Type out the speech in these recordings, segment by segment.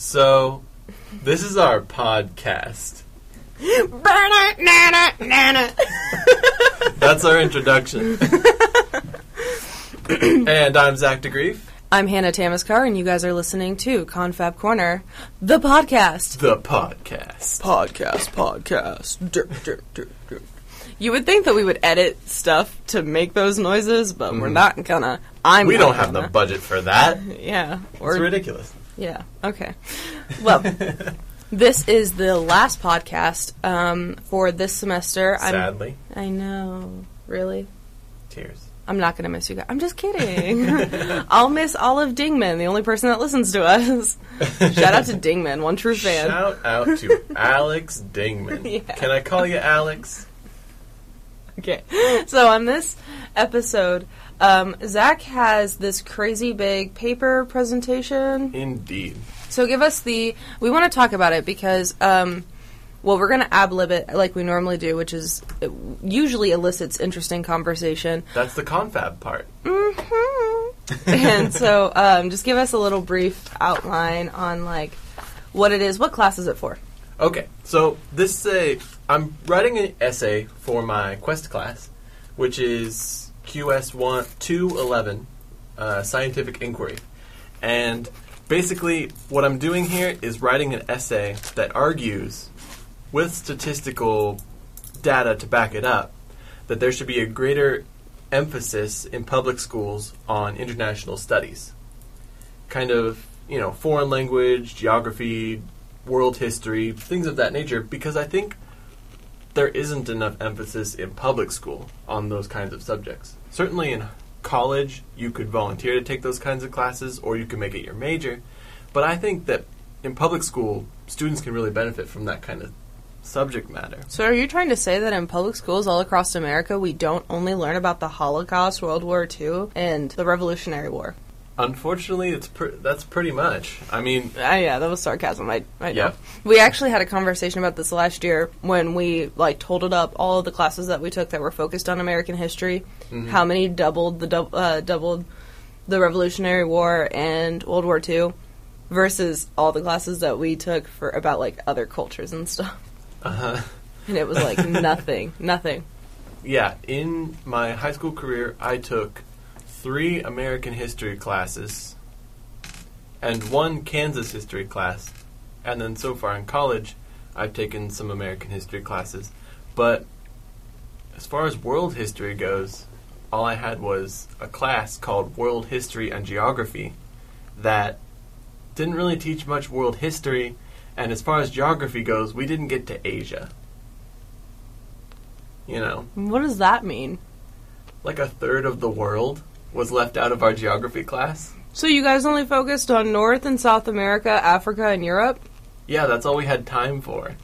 So, this is our podcast. That's our introduction. and I'm Zac DeGrief, I'm Hannah Tamaskar, and you guys are listening to Confab Corner, the podcast. the podcast. Podcast, podcast. Dur, dur, dur, dur. You would think that we would edit stuff to make those noises, but we're mm-hmm. not gonna. I'm. We not don't have the gonna. budget for that. Yeah. It's Or ridiculous. Yeah. Okay. Well, this is the last podcast um, for this semester. Sadly. I'm, I know. Really. Tears. I'm not gonna miss you guys. I'm just kidding. I'll miss Olive Dingman, the only person that listens to us. Shout out to Dingman, one true fan. Shout out to Alex Dingman. Yeah. Can I call you Alex? Okay. So on this episode, um, Zac has this crazy big paper presentation. Indeed. So give us the. We want to talk about it because, um, well, we're going to ab lib it like we normally do, which is it usually elicits interesting conversation. That's the confab part. Mm-hmm. and so, um, just give us a little brief outline on like what it is. What class is it for? Okay, so this is a. I'm writing an essay for my Quest class, which is QS one two eleven, uh, scientific inquiry, and basically what I'm doing here is writing an essay that argues, with statistical data to back it up, that there should be a greater emphasis in public schools on international studies, kind of you know foreign language, geography, world history, things of that nature, because I think there isn't enough emphasis in public school on those kinds of subjects. Certainly in college, you could volunteer to take those kinds of classes, or you could make it your major. But I think that in public school, students can really benefit from that kind of subject matter. So, are you trying to say that in public schools all across America, we don't only learn about the Holocaust, World War II, and the Revolutionary War? Unfortunately, it's pr- that's pretty much. I mean, Uh, yeah, that was sarcasm. I, I know. Yeah. We actually had a conversation about this last year when we like totaled up all of the classes that we took that were focused on American history. How many doubled the dou- uh, doubled the Revolutionary War and World War II versus all the classes that we took for about like other cultures and stuff. uh, And it was like nothing, nothing. yeah, in my high school career, I took three American history classes and one Kansas history class. And then so far in college, I've taken some American history classes. But as far as world history goes, all I had was a class called World History and Geography that didn't really teach much world history. And as far as geography goes, we didn't get to Asia. You know, What does that mean? like a third of the world was left out of our geography class. So you guys only focused on North and South America, Africa, and Europe? Yeah, that's all we had time for.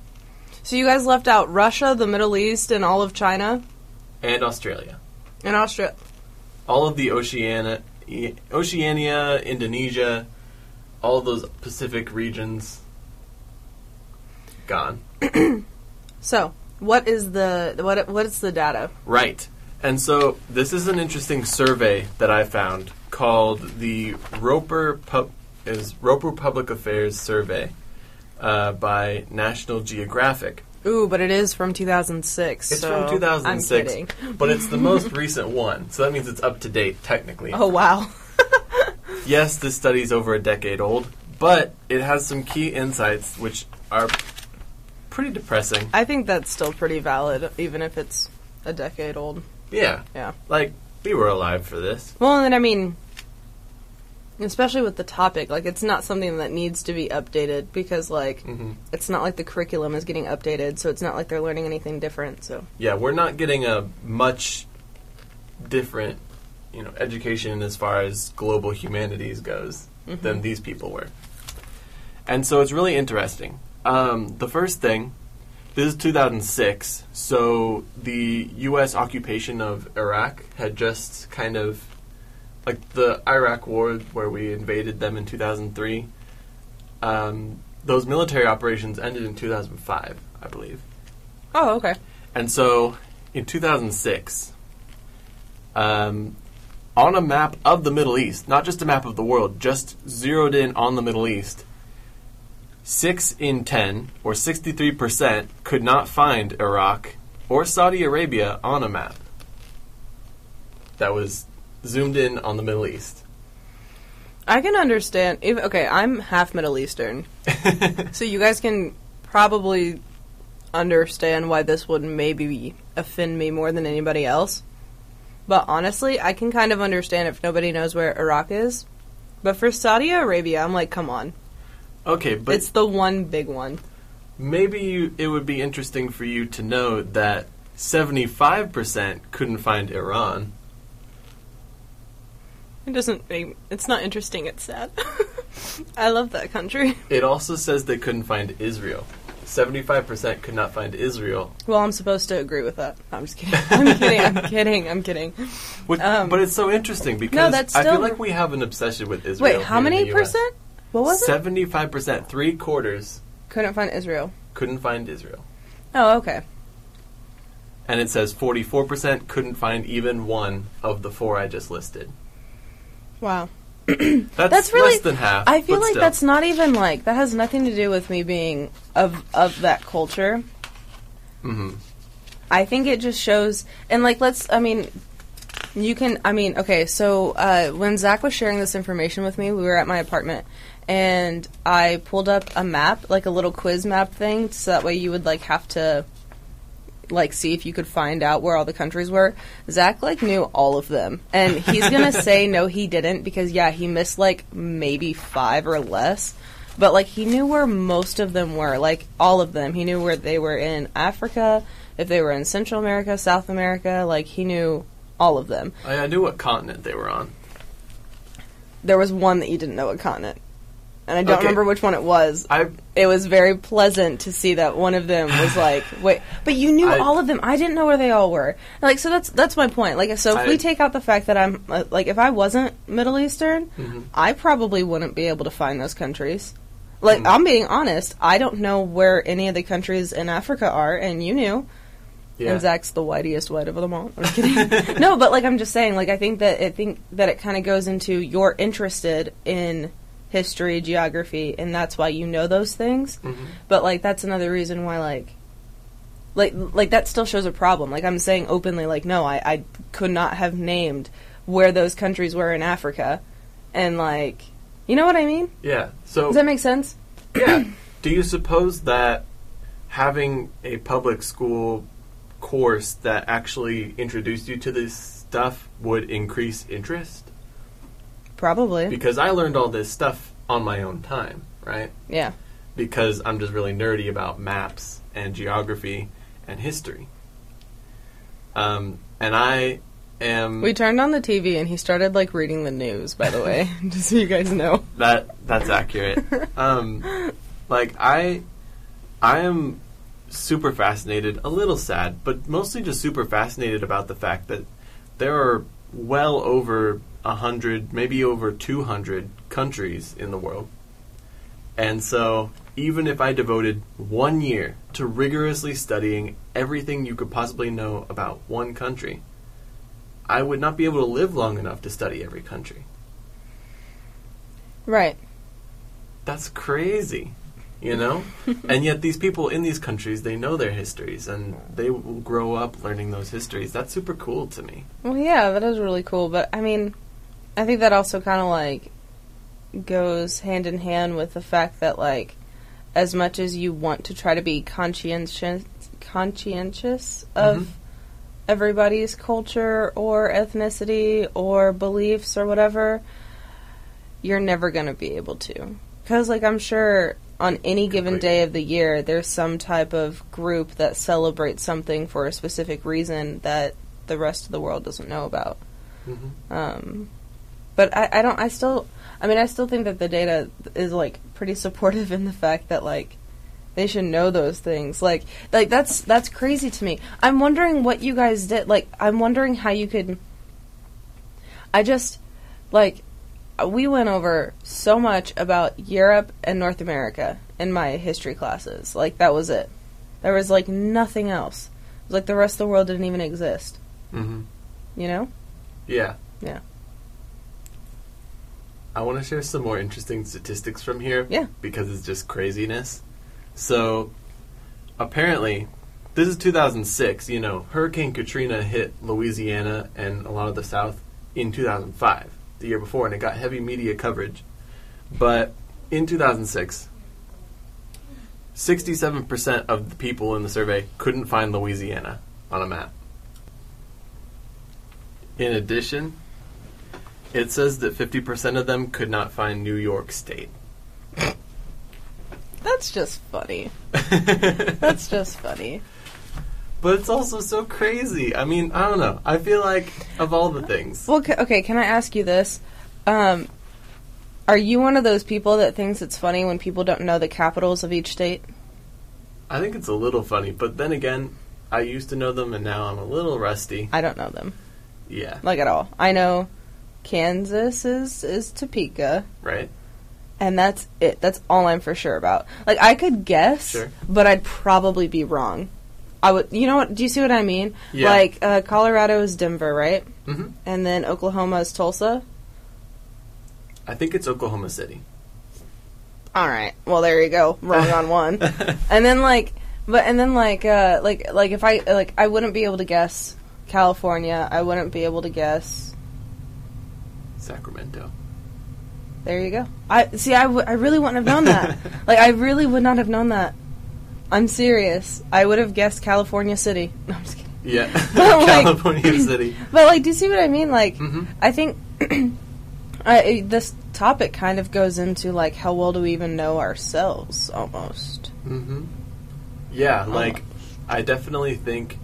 So you guys left out Russia, the Middle East, and all of China And Australia. and Australia. All of the Oceania, Oceania, Indonesia, all of those Pacific regions gone. So, what is the what what is the data? Right. And so this is an interesting survey that I found called the Roper Pub is Roper Public Affairs Survey uh, by National Geographic. Ooh, but it is from 2006. It's so from 2006, I'm kidding. but it's the most recent one, so that means it's up to date technically. Oh wow. Yes, this study's over a decade old, but it has some key insights which are pretty depressing. I think that's still pretty valid, even if it's a decade old. Yeah, Yeah. like we were alive for this. Well, and I mean, especially with the topic, like it's not something that needs to be updated because, like, hmm it's not like the curriculum is getting updated, so it's not like they're learning anything different. So, Yeah, we're not getting a much different, you know, education as far as global humanities goes than these people were. And so it's really interesting. Um, the first thing, this is 2006, so the U.S. occupation of Iraq had just kind of, like the Iraq War where we invaded them in 2003. Um, those military operations ended in 2005, I believe. oh, okay. And so in 2006, um, on a map of the Middle East, not just a map of the world, just zeroed in on the Middle East, six in ten, or 63%, could not find Iraq or Saudi Arabia on a map that was zoomed in on the Middle East. I can understand. If, okay, I'm half Middle Eastern, so you guys can probably understand why this would maybe offend me more than anybody else. But honestly, I can kind of understand if nobody knows where Iraq is. But for Saudi Arabia, I'm like, come on. Okay, but it's the one big one. maybe you, it would be interesting for you to know that 75% couldn't find Iran. It doesn't make, it's not interesting, it's sad. I love that country. It also says they couldn't find Israel. 75% could not find Israel. Well, I'm supposed to agree with that. I'm just kidding. I'm kidding. I'm kidding. I'm kidding. Which, Um, but it's so interesting because that's I feel like we have an obsession with Israel. Wait, how many percent? What was it? 75%, three quarters, Couldn't find Israel. couldn't find Israel. Oh, okay. And it says 44% couldn't find even one of the four I just listed. Wow. That's, That's really less than half. I feel but like still. that's not even like that has nothing to do with me being of of that culture. Mhm. I think it just shows and like let's I mean you can I mean okay so uh, when Zac was sharing this information with me we were at my apartment and I pulled up a map like a little quiz map thing so that way you would like have to like see if you could find out where all the countries were. Zac like knew all of them, and he's gonna say no, he didn't because yeah, he missed like maybe five or less, but like he knew where most of them were, like all of them. He knew where they were in Africa, if they were in Central America, South America, like he knew all of them. I, I knew what continent they were on. There was one that you didn't know what continent. And I don't Okay. remember which one it was. I It was very pleasant to see that one of them was like, wait, but you knew I- all of them. I didn't know where they all were. Like, so that's that's my point. Like, so if I- we take out the fact that I'm uh, like, if I wasn't Middle Eastern, Mhm. I probably wouldn't be able to find those countries. Like, Mm. I'm being honest. I don't know where any of the countries in Africa are, and you knew. yeah. And Zac's the whitest white of them all. I'm kidding. no, but like I'm just saying, like I think that I think that it kind of goes into you're interested in history, geography, and that's why you know those things. Mhm. But like that's another reason why like like like that still shows a problem. Like I'm saying openly, like no, I I could not have named where those countries were in Africa, and like you know what I mean? Yeah. So Does that make sense? yeah. Do you suppose that having a public school course that actually introduced you to this stuff would increase interest? Probably. Because I learned all this stuff on my own time, right? yeah. Because I'm just really nerdy about maps and geography and history. Um, and I am We turned on the TV and he started like reading the news. By the way, just so you guys know. That that's accurate. um, like I, I am super fascinated, a little sad, but mostly just super fascinated about the fact that there are well over a hundred, maybe over two hundred countries in the world, and so even if I devoted one year to rigorously studying everything you could possibly know about one country, I would not be able to live long enough to study every country. Right. That's crazy, you know? and yet these people in these countries, they know their histories and they will grow up learning those histories. That's super cool to me. Well, yeah, that is really cool. But I mean, I think that also kind of like goes hand in hand with the fact that like, as much as you want to try to be conscientious, conscientious of Mhm. everybody's culture or ethnicity or beliefs or whatever, you're never going to be able to. Because, like, I'm sure on any given day of the year, there's some type of group that celebrates something for a specific reason that the rest of the world doesn't know about. Mm-hmm. Um, but I, I don't. I still. I mean, I still think that the data is like pretty supportive in the fact that like they should know those things. Like, like that's that's crazy to me. I'm wondering what you guys did. Like, I'm wondering how you could. I just like we went over so much about Europe and North America in my history classes. Like that was it. There was like nothing else. It was like the rest of the world didn't even exist. Mm-hmm. You know? Yeah. Yeah. I want to share some more interesting statistics from here. Yeah. Because it's just craziness. So, apparently, this is 2006. You know, Hurricane Katrina hit Louisiana and a lot of the South in 2005, the year before, and it got heavy media coverage. But in 2006, 67% of the people in the survey couldn't find Louisiana on a map. In addition, it says that 50% of them could not find New York State. That's just funny. That's just funny. But it's also so crazy. I mean, I don't know. I feel like of all the things. Well, ca- okay, can I ask you this? Um, are you one of those people that thinks it's funny when people don't know the capitals of each state? I think it's a little funny, but then again, I used to know them and now I'm a little rusty. I don't know them Yeah, like at all. I know Kansas is is Topeka, right? and that's it. That's all I'm for sure about. Like I could guess, Sure. but I'd probably be wrong. I would. You know what? Do you see what I mean? Yeah. Like uh, Colorado is Denver, right? hmm And then Oklahoma is Tulsa. I think it's Oklahoma City. All right. Well, there you go. Wrong on one. and then like, but and then like, uh, like, like if I like, I wouldn't be able to guess California. I wouldn't be able to guess. Sacramento. There you go. I see. I, w- I really wouldn't have known that. like, I really would not have known that. I'm serious. I would have guessed California City. No, I'm just kidding. Yeah, like- California City. But like, do you see what I mean? Like, Mhm. I think I, this topic kind of goes into like how well do we even know ourselves almost. Mm-hmm. Yeah, like I definitely think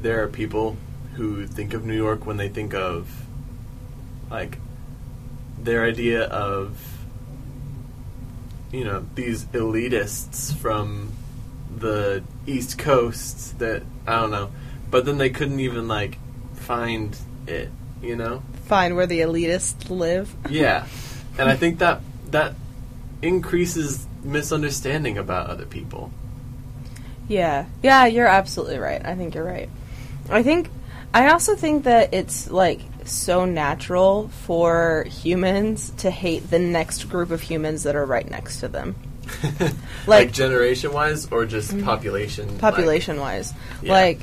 there are people who think of New York when they think of like their idea of you know these elitists from the East Coast that I don't know, but then they couldn't even like find it, you know? Find where the elitists live. Yeah, and I think that that increases misunderstanding about other people. Yeah. Yeah, you're absolutely right. I think you're right. I think I also think that it's like so natural for humans to hate the next group of humans that are right next to them. like, Like- generation wise or just mm-hmm. population like- Population wise. Yeah. Like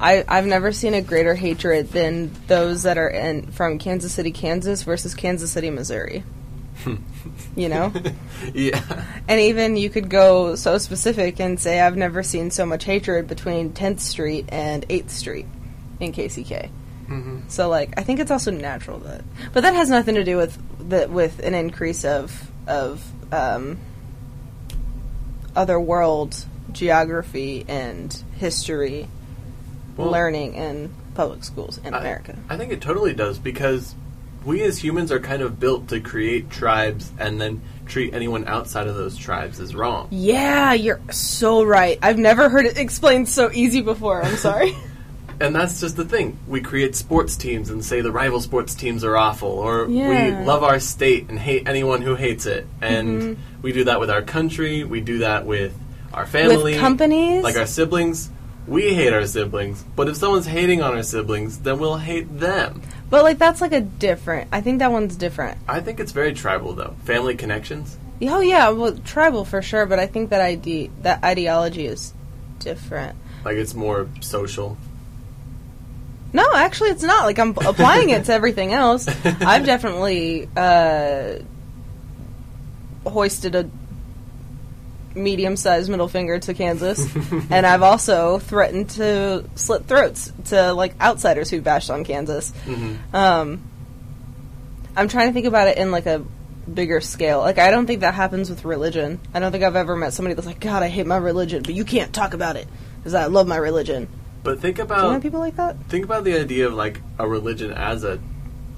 I I've never seen a greater hatred than those that are in from Kansas City, Kansas versus Kansas City, Missouri. you know? yeah And even you could go so specific and say, I've never seen so much hatred between 10th Street and 8th Street in KCK. Hmm So, like, I think it's also natural that. But that has nothing to do with the, with an increase of, of um, other world geography and history Well, learning in public schools in I- America. I think it totally does because we as humans are kind of built to create tribes and then treat anyone outside of those tribes as wrong. Yeah, you're so right. I've never heard it explained so easy before. I'm sorry. And that's just the thing. We create sports teams and say the rival sports teams are awful, or Yeah. we love our state and hate anyone who hates it. And Mhm. we do that with our country, we do that with our family, With companies. like our siblings. We hate our siblings, but if someone's hating on our siblings, then we'll hate them. But like that's like a different. I think that one's different. I think it's very tribal, though. Family connections. Oh yeah, well tribal for sure. But I think that ide- that ideology is different. Like it's more social. No, actually, it's not. Like I'm applying it to everything else. I've definitely uh, hoisted a medium-sized middle finger to Kansas, and I've also threatened to slit throats to like outsiders who bashed on Kansas. hmm Um, I'm trying to think about it in like a bigger scale. Like I don't think that happens with religion. I don't think I've ever met somebody that's like, God, I hate my religion, but you can't talk about it because I love my religion. But think Do you about know people like that? think about the idea of like a religion as a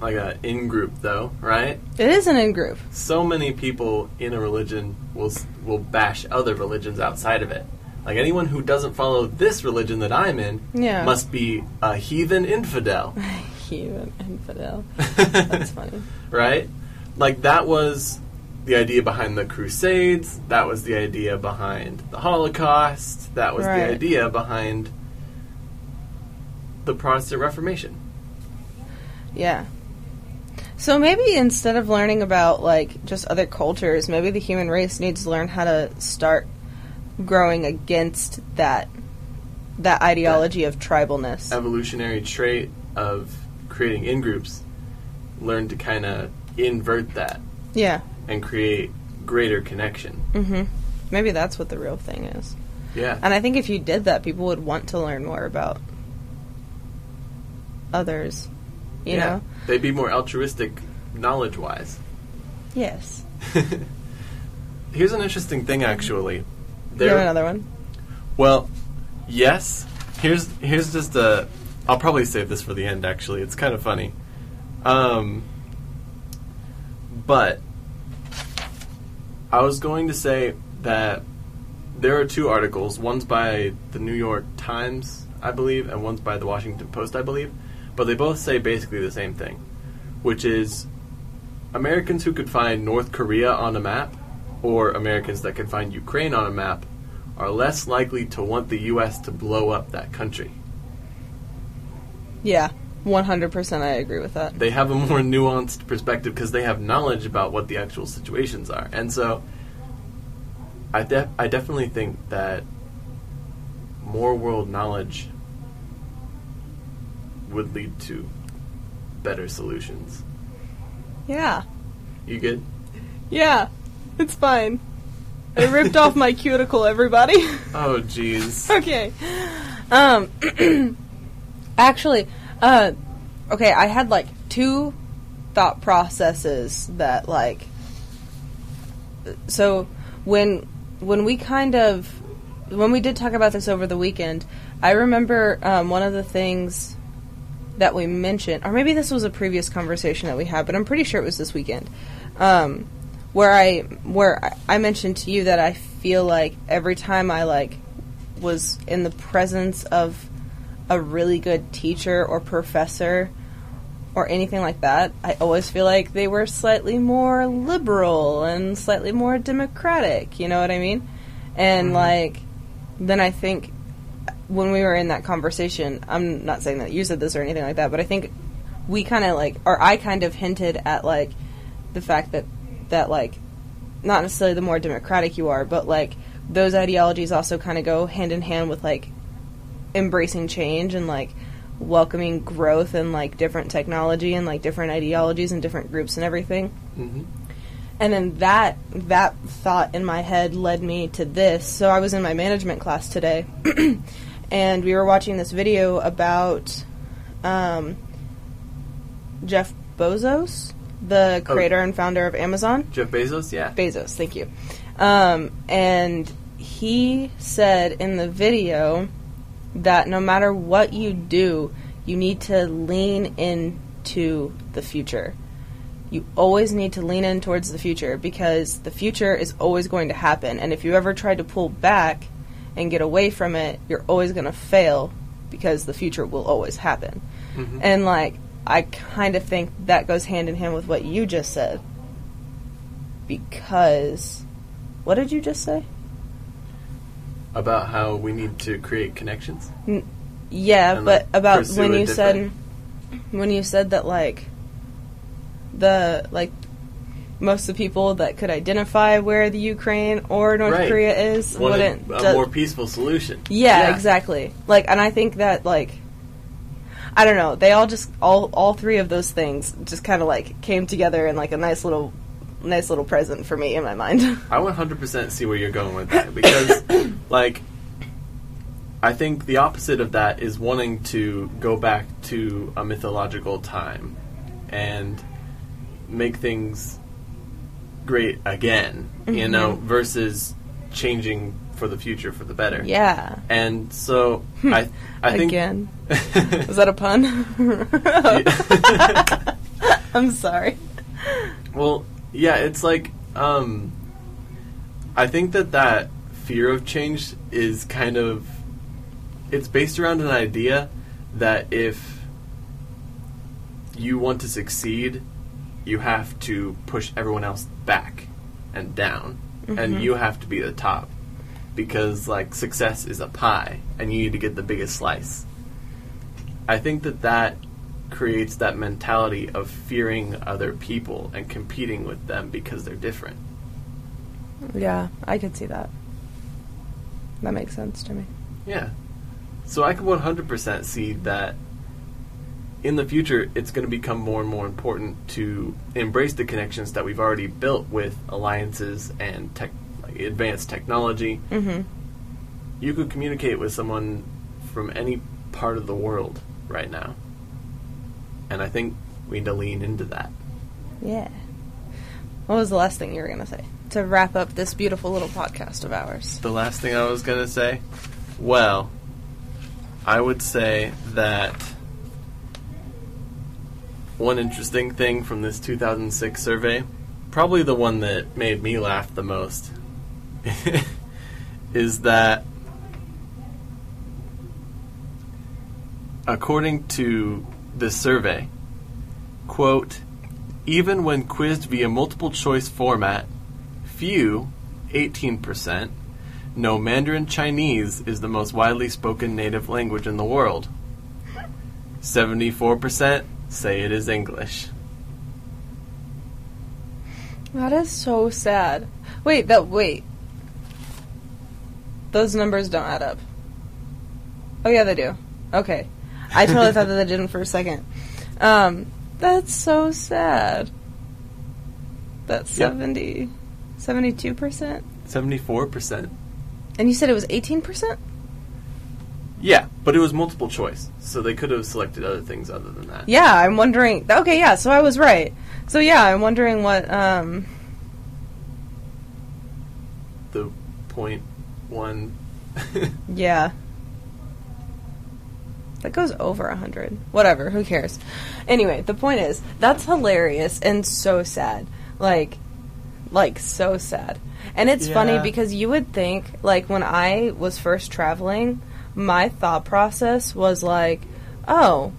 like a in group, though, right? It is an in group. so many people in a religion will will bash other religions outside of it. Like anyone who doesn't follow this religion that I'm in Yeah. must be a heathen infidel. heathen infidel. That's funny. right? Like that was the idea behind the Crusades. That was the idea behind the Holocaust. That was Right. the idea behind the Protestant Reformation. Yeah. So maybe instead of learning about like just other cultures, maybe the human race needs to learn how to start growing against that that ideology of tribalness. evolutionary trait of creating in groups learn to kind of invert that yeah. and create greater connection. Mhm. Maybe that's what the real thing is. Yeah. And I think if you did that, people would want to learn more about others. You yeah. know? They'd be more altruistic knowledge wise. Yes. Here's an interesting thing actually. Do you have another one? Well, yes. Here's here's just a. I'll probably save this for the end. Actually, it's kind of funny. Um, but I was going to say that there are two articles. One's by the New York Times, I believe, and one's by the Washington Post, I believe. But they both say basically the same thing, which is Americans who could find North Korea on a map, or Americans that could find Ukraine on a map, are less likely to want the U.S. to blow up that country. Yeah. 100% I agree with that. They have a more nuanced perspective because they have knowledge about what the actual situations are. And so I, def- I definitely think that more world knowledge would lead to better solutions. Yeah. You good? Yeah. It's fine. I ripped off my cuticle, everybody. Oh, jeez. okay. Um, actually, uh, okay, I had like two thought processes that like. So when when we kind of when we did talk about this over the weekend, I remember um, one of the things that we mentioned, or maybe this was a previous conversation that we had, but I'm pretty sure it was this weekend, um, where I where I- I mentioned to you that I feel like every time I like was in the presence of a really good teacher or professor or anything like that, I always feel like they were slightly more liberal and slightly more democratic. You know what I mean? And like, then I think when we were in that conversation, I'm not saying that you said this or anything like that, but I think we kind of like, or I kind of hinted at like the fact that that like not necessarily the more democratic you are, but like those ideologies also kind of go hand in hand with like embracing change and like welcoming growth and like different technology and like different ideologies and different groups and everything. hmm And then that that thought in my head led me to this. So I was in my management class today, and we were watching this video about um, Jeff Bezos, the Oh. creator and founder of Amazon. Jeff Bezos, yeah. Bezos, thank you. Um, and he said in the video that no matter what you do, you need to lean into the future. You always need to lean in towards the future because the future is always going to happen. And if you ever try to pull back and get away from it, you're always going to fail because the future will always happen. Mhm. And like, I kind of think that goes hand in hand with what you just said. Because, what did you just say? About how we need to create connections. Yeah, And, but like, about when you said when you said that like the like most of the people that could identify where the Ukraine or North Right. Korea is Wanted wouldn't a do- more peaceful solution. yeah, exactly. Like, and I think that like, I don't know. They all just all all three of those things just kind of like came together in like a nice little, nice little present for me in my mind. I 100% see where you're going with that because, like, I think the opposite of that is wanting to go back to a mythological time and make things great again, you know, versus changing for the future for the better. yeah. And so I, I think Again, was that a pun? I'm sorry. Well, yeah, it's like um, I think that that fear of change is kind of it's based around an idea that if you want to succeed, you have to push everyone else back and down, and mm-hmm. you have to be the top because like success is a pie, and you need to get the biggest slice. I think that that creates that mentality of fearing other people and competing with them because they're different. Yeah, I could see that. That makes sense to me. Yeah. So I can 100% see that in the future it's going to become more and more important to embrace the connections that we've already built with alliances and tech, like advanced technology. Mm-hmm. You could communicate with someone from any part of the world right now. And I think we need to lean into that. Yeah. What was the last thing you were going to say to wrap up this beautiful little podcast of ours? The last thing I was going to say? Well, I would say that one interesting thing from this 2006 survey, probably the one that made me laugh the most, is that according to this survey, quote, even when quizzed via multiple choice format, few, 18%, know Mandarin Chinese is the most widely spoken native language in the world. 74% say it is English. That is so sad. Wait, that wait. Those numbers don't add up. Oh yeah, they do. Okay. I totally thought that they didn't for a second. Um, that's so sad. That's Yep. 70 72%. 74%. And you said it was 18%? Yeah, but it was multiple choice, so they could have selected other things other than that. Yeah, I'm wondering. Okay, yeah, so I was right. So yeah, I'm wondering what um The point one. Yeah. That goes over a hundred. Whatever, who cares? Anyway, the point is, that's hilarious and so sad. Like, like so sad. And it's funny because you would think, like, when I was first traveling, my thought process was like, oh,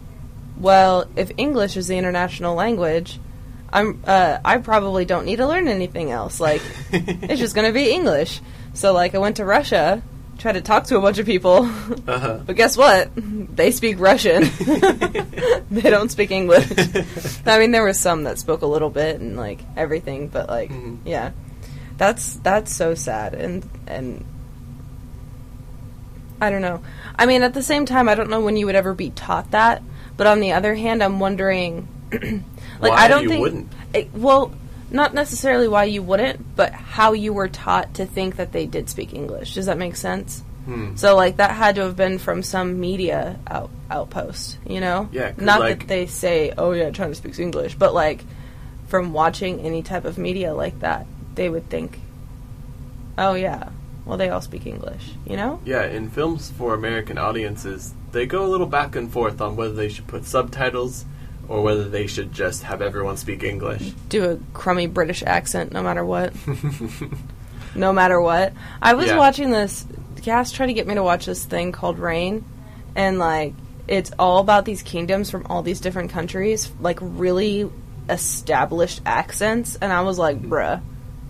well, if English is the international language, I'm, uh, I probably don't need to learn anything else. Like, it's just gonna be English. So, like, I went to Russia, tried to talk to a bunch of people. Uh-huh. But guess what? They speak Russian. they don't speak English. I mean, there were some that spoke a little bit and like everything, but like, Mhm. yeah, that's that's so sad and and I don't know. I mean, at the same time, I don't know when you would ever be taught that. But on the other hand, I'm wondering, like, Why I don't you think. wouldn't? It, well, not necessarily why you wouldn't, but how you were taught to think that they did speak English. Does that make sense? Hmm. So like that had to have been from some media out, outpost, you know? Yeah, Not like- that they say, "Oh yeah, China speaks English," but like from watching any type of media like that, they would think, "Oh yeah, well they all speak English," you know? Yeah, in films for American audiences, they go a little back and forth on whether they should put subtitles or whether they should just have everyone speak English. Do a crummy British accent no matter what. no matter what. I was Yeah. watching this. Cass tried to get me to watch this thing called Reign, and like it's all about these kingdoms from all these different countries, like really established accents, and I was like, bruh,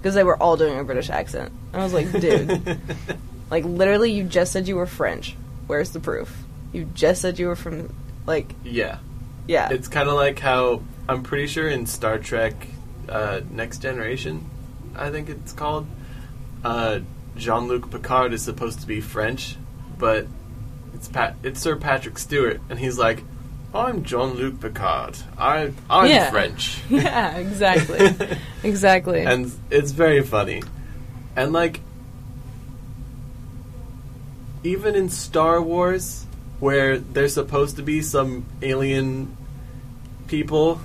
because they were all doing a British accent. I was like, dude, like literally, you just said you were French. Where's the proof? You just said you were from, like, yeah. yeah, It's kind of like how I'm pretty sure in Star Trek uh, Next Generation, I think it's called, uh, Jean Luc Picard is supposed to be French, but it's Pat- it's Sir Patrick Stewart, and he's like, I'm Jean Luc Picard. I I'm Yeah. French. yeah, exactly, exactly. and it's very funny. And like even in Star Wars where there's supposed to be some alien people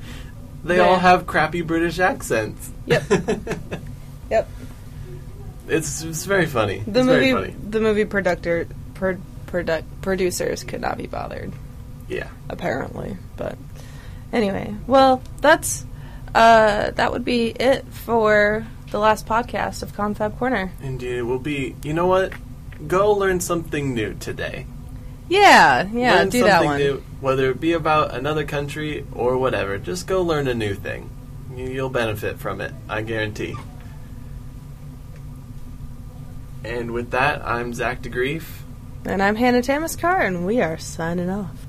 they all have crappy British accents. Yep. Yep. It's it's very funny. The it's movie, very funny. the movie producer, pro, product, producers could not be bothered, Yeah. apparently. But anyway, well, that's uh, that would be it for the last podcast of Confab Corner. Indeed, it will be. You know what? Go learn something new today. Yeah, yeah, learn do that one. new, whether it be about another country or whatever. Just go learn a new thing. You, you'll benefit from it, I guarantee. And with that, I'm Zac DeGrief. And I'm Hannah Tamaskar, and we are signing off.